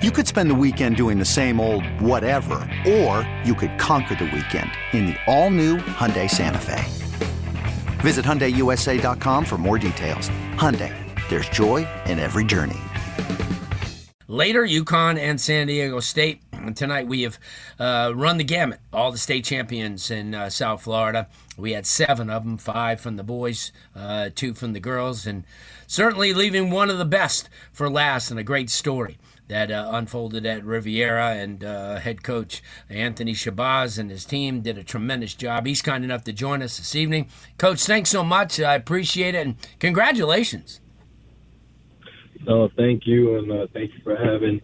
You could spend the weekend doing the same old whatever, or you could conquer the weekend in the all-new Hyundai Santa Fe. Visit HyundaiUSA.com for more details. Hyundai, there's joy in every journey. Later, UConn and San Diego State. Tonight we have uh, run the gamut. All the state champions in uh, South Florida. We had seven of them, five from the boys, uh, two from the girls, and certainly leaving one of the best for last and a great story that uh, unfolded at Riviera, and uh, head coach Anthony Shahbaz and his team did a tremendous job. He's kind enough to join us this evening. Coach, thanks so much. I appreciate it, and congratulations. No, thank you, and uh, thank you for having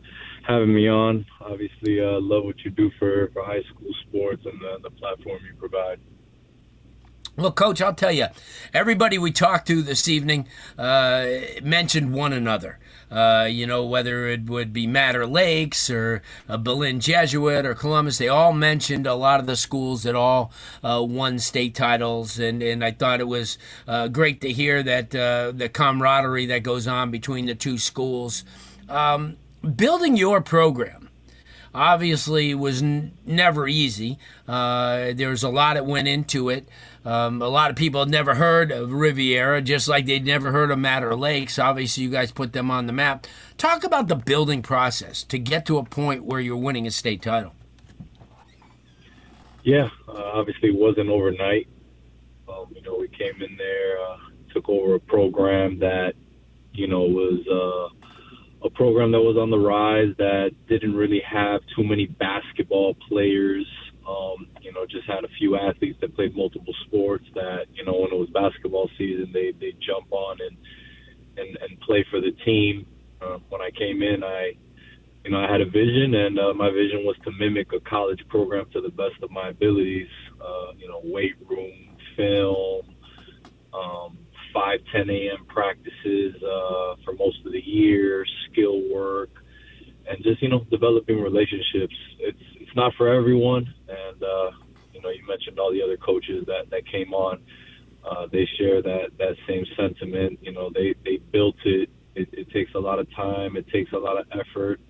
having me on. Obviously, uh, love what you do for, for high school sports and the, the platform you provide. Well, Coach, I'll tell you, everybody we talked to this evening uh, mentioned one another. Uh, you know, whether it would be Mater Lakes or uh, Belen Jesuit or Columbus, they all mentioned a lot of the schools that all uh, won state titles, and, and I thought it was uh, great to hear that the camaraderie that goes on between the two schools. Um, building your program obviously was n- never easy. Uh, a lot that went into it. Um, a lot of people had never heard of Riviera, just like they'd never heard of Mater Lakes. Obviously, you guys put them on the map. Talk about the building process to get to a point where you're winning a state title. Yeah, uh, obviously it wasn't overnight. Um, you know, we came in there, uh, took over a program that, you know, was uh, a program that was on the rise that didn't really have too many basketball players um, you know, just had a few athletes that played multiple sports that, you know, when it was basketball season, they they jump on and and and play for the team. Uh, when I came in, I, you know, I had a vision, and uh, my vision was to mimic a college program to the best of my abilities. Uh, you know, weight room, film, um, 5, 10 a.m. practices uh, for most of the year, skill work, and just you know developing relationships. It's it's not for everyone, and uh, you know you mentioned all the other coaches that that came on. Uh, they share that that same sentiment. You know they they built it. it. It takes a lot of time. It takes a lot of effort.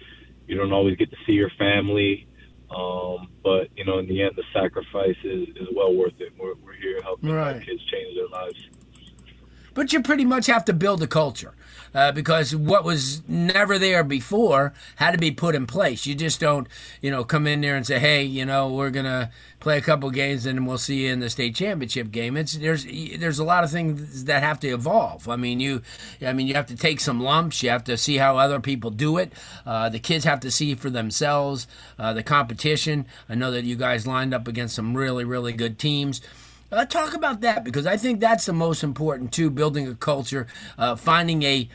You don't always get to see your family. Um, but you know, in the end, the sacrifice is, is well worth it. We're, we're here helping right. kids change their lives. But you pretty much have to build a culture uh, because what was never there before had to be put in place. You just don't, you know, come in there and say, "Hey, you know, we're gonna play a couple games and we'll see you in the state championship game." It's there's there's a lot of things that have to evolve. I mean, you, I mean, you have to take some lumps. You have to see how other people do it. Uh, the kids have to see for themselves uh, the competition. I know that you guys lined up against some really really good teams. Uh, talk about that because I think that's the most important too. Building a culture, uh, finding a,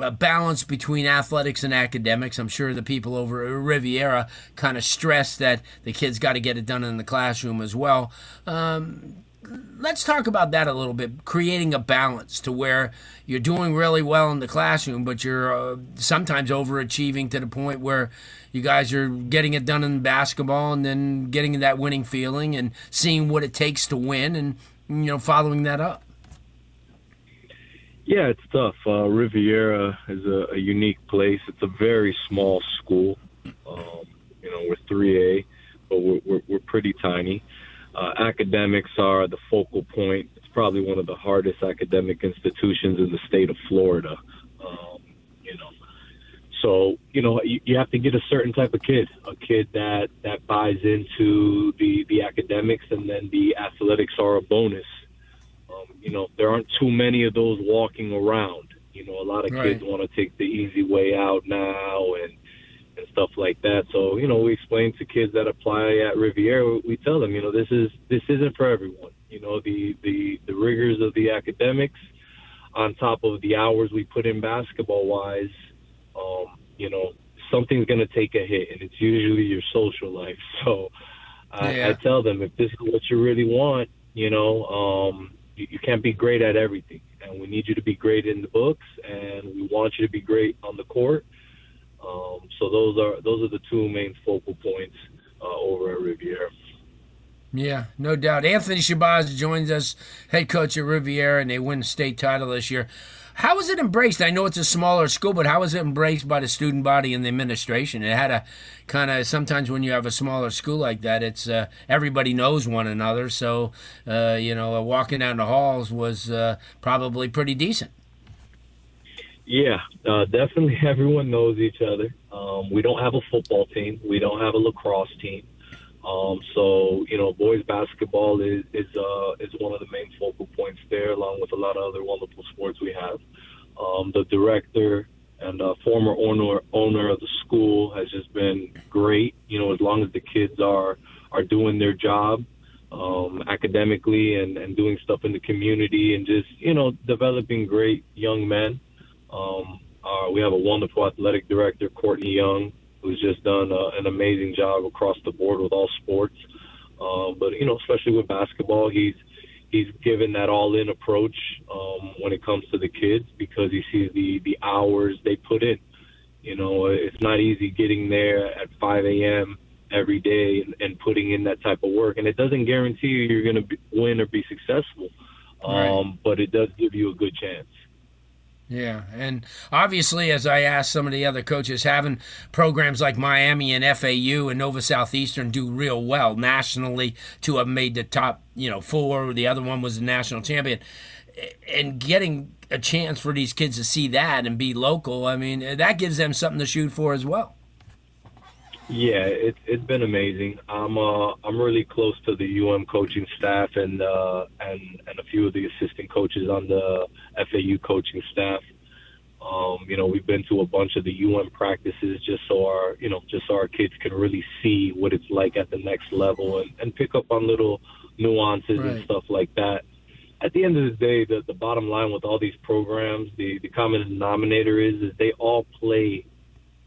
a, balance between athletics and academics. I'm sure the people over Riviera kind of stress that the kids got to get it done in the classroom as well. Um, let's talk about that a little bit. Creating a balance to where you're doing really well in the classroom, but you're uh, sometimes overachieving to the point where you guys are getting it done in basketball and then getting that winning feeling and seeing what it takes to win and you know following that up. Yeah, it's tough. Uh, Riviera is a, a, unique place. It's a very small school. Um, you know, we're 3A, but we're, we're, we're pretty tiny. Uh, academics are the focal point. It's probably one of the hardest academic institutions in the state of Florida. Um, you know, so you know you, you have to get a certain type of kid, a kid that that buys into the the academics, and then the athletics are a bonus. Um, you know, there aren't too many of those walking around. You know, a lot of right. kids want to take the easy way out now, and and stuff like that. So, you know, we explain to kids that apply at Riviera, we tell them, you know, this is this isn't for everyone. You know, the the the rigors of the academics on top of the hours we put in basketball wise, um, you know, something's going to take a hit, and it's usually your social life. So, I, yeah. I tell them if this is what you really want, you know, um, you, you can't be great at everything, and we need you to be great in the books, and we want you to be great on the court um, so those are those are the two main focal points uh, over at Riviera. Yeah, no doubt. Anthony Shahbaz joins us, head coach at Riviera, and they win the state title this year. How was it embraced? I know it's a smaller school, but how was it embraced by the student body and the administration? It had a kind of sometimes when you have a smaller school like that, it's uh, everybody knows one another. So uh, you know, walking down the halls was uh, probably pretty decent. Yeah, uh, definitely. Everyone knows each other. Um, we don't have a football team. We don't have a lacrosse team. Um, so you know, boys basketball is is uh, is one of the main focal points there, along with a lot of other wonderful sports we have. Um, the director and uh, former owner owner of the school has just been great. You know, as long as the kids are are doing their job um, academically and and doing stuff in the community and just you know developing great young men. Um, uh, we have a wonderful athletic director, Courtney Young, who's just done uh, an amazing job across the board with all sports. Um, but you know, especially with basketball, he's he's given that all-in approach um, when it comes to the kids because he sees the the hours they put in. You know, it's not easy getting there at 5 a.m. every day and, and putting in that type of work, and it doesn't guarantee you you're going to win or be successful. Um, right. But it does give you a good chance. Yeah, and obviously, as I asked some of the other coaches, having programs like Miami and FAU and Nova Southeastern do real well nationally to have made the top, you know, four. The other one was the national champion, and getting a chance for these kids to see that and be local. I mean, that gives them something to shoot for as well. Yeah, it's it's been amazing. I'm uh I'm really close to the UM coaching staff and uh and and a few of the assistant coaches on the FAU coaching staff. Um, you know, we've been to a bunch of the UM practices just so our you know just so our kids can really see what it's like at the next level and and pick up on little nuances right. and stuff like that. At the end of the day, the the bottom line with all these programs, the the common denominator is is they all play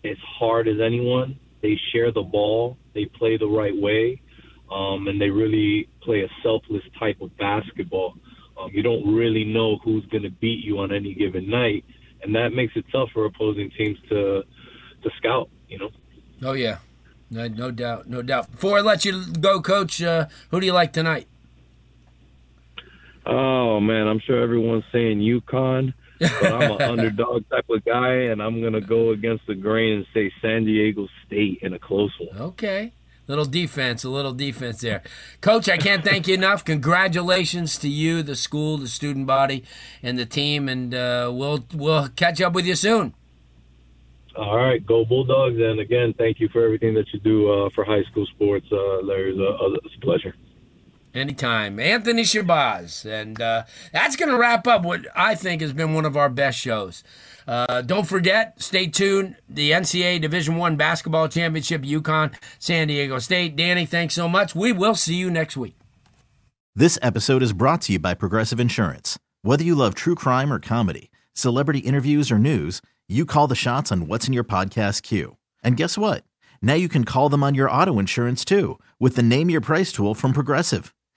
as hard as anyone they share the ball, they play the right way, um, and they really play a selfless type of basketball. Um, you don't really know who's going to beat you on any given night, and that makes it tough for opposing teams to to scout. You know. Oh yeah, no, no doubt, no doubt. Before I let you go, Coach, uh, who do you like tonight? Oh man, I'm sure everyone's saying UConn but I'm an underdog type of guy, and I'm gonna go against the grain and say San Diego State in a close one. Okay. Little defense, a little defense there. Coach, I can't thank you enough. Congratulations to you, the school, the student body, and the team, and uh, we'll we'll catch up with you soon. All right, go Bulldogs! And again, thank you for everything that you do uh, for high school sports, uh, Larry. It's a, it's a pleasure. Anytime. Anthony Shahbaz. And uh, that's going to wrap up what I think has been one of our best shows. Uh, don't forget, stay tuned. The NCAA Division One basketball championship, UConn, San Diego State. Danny, thanks so much. We will see you next week. This episode is brought to you by Progressive Insurance. Whether you love true crime or comedy, celebrity interviews or news, you call the shots on what's in your podcast queue. And guess what? Now you can call them on your auto insurance too with the Name Your Price tool from Progressive.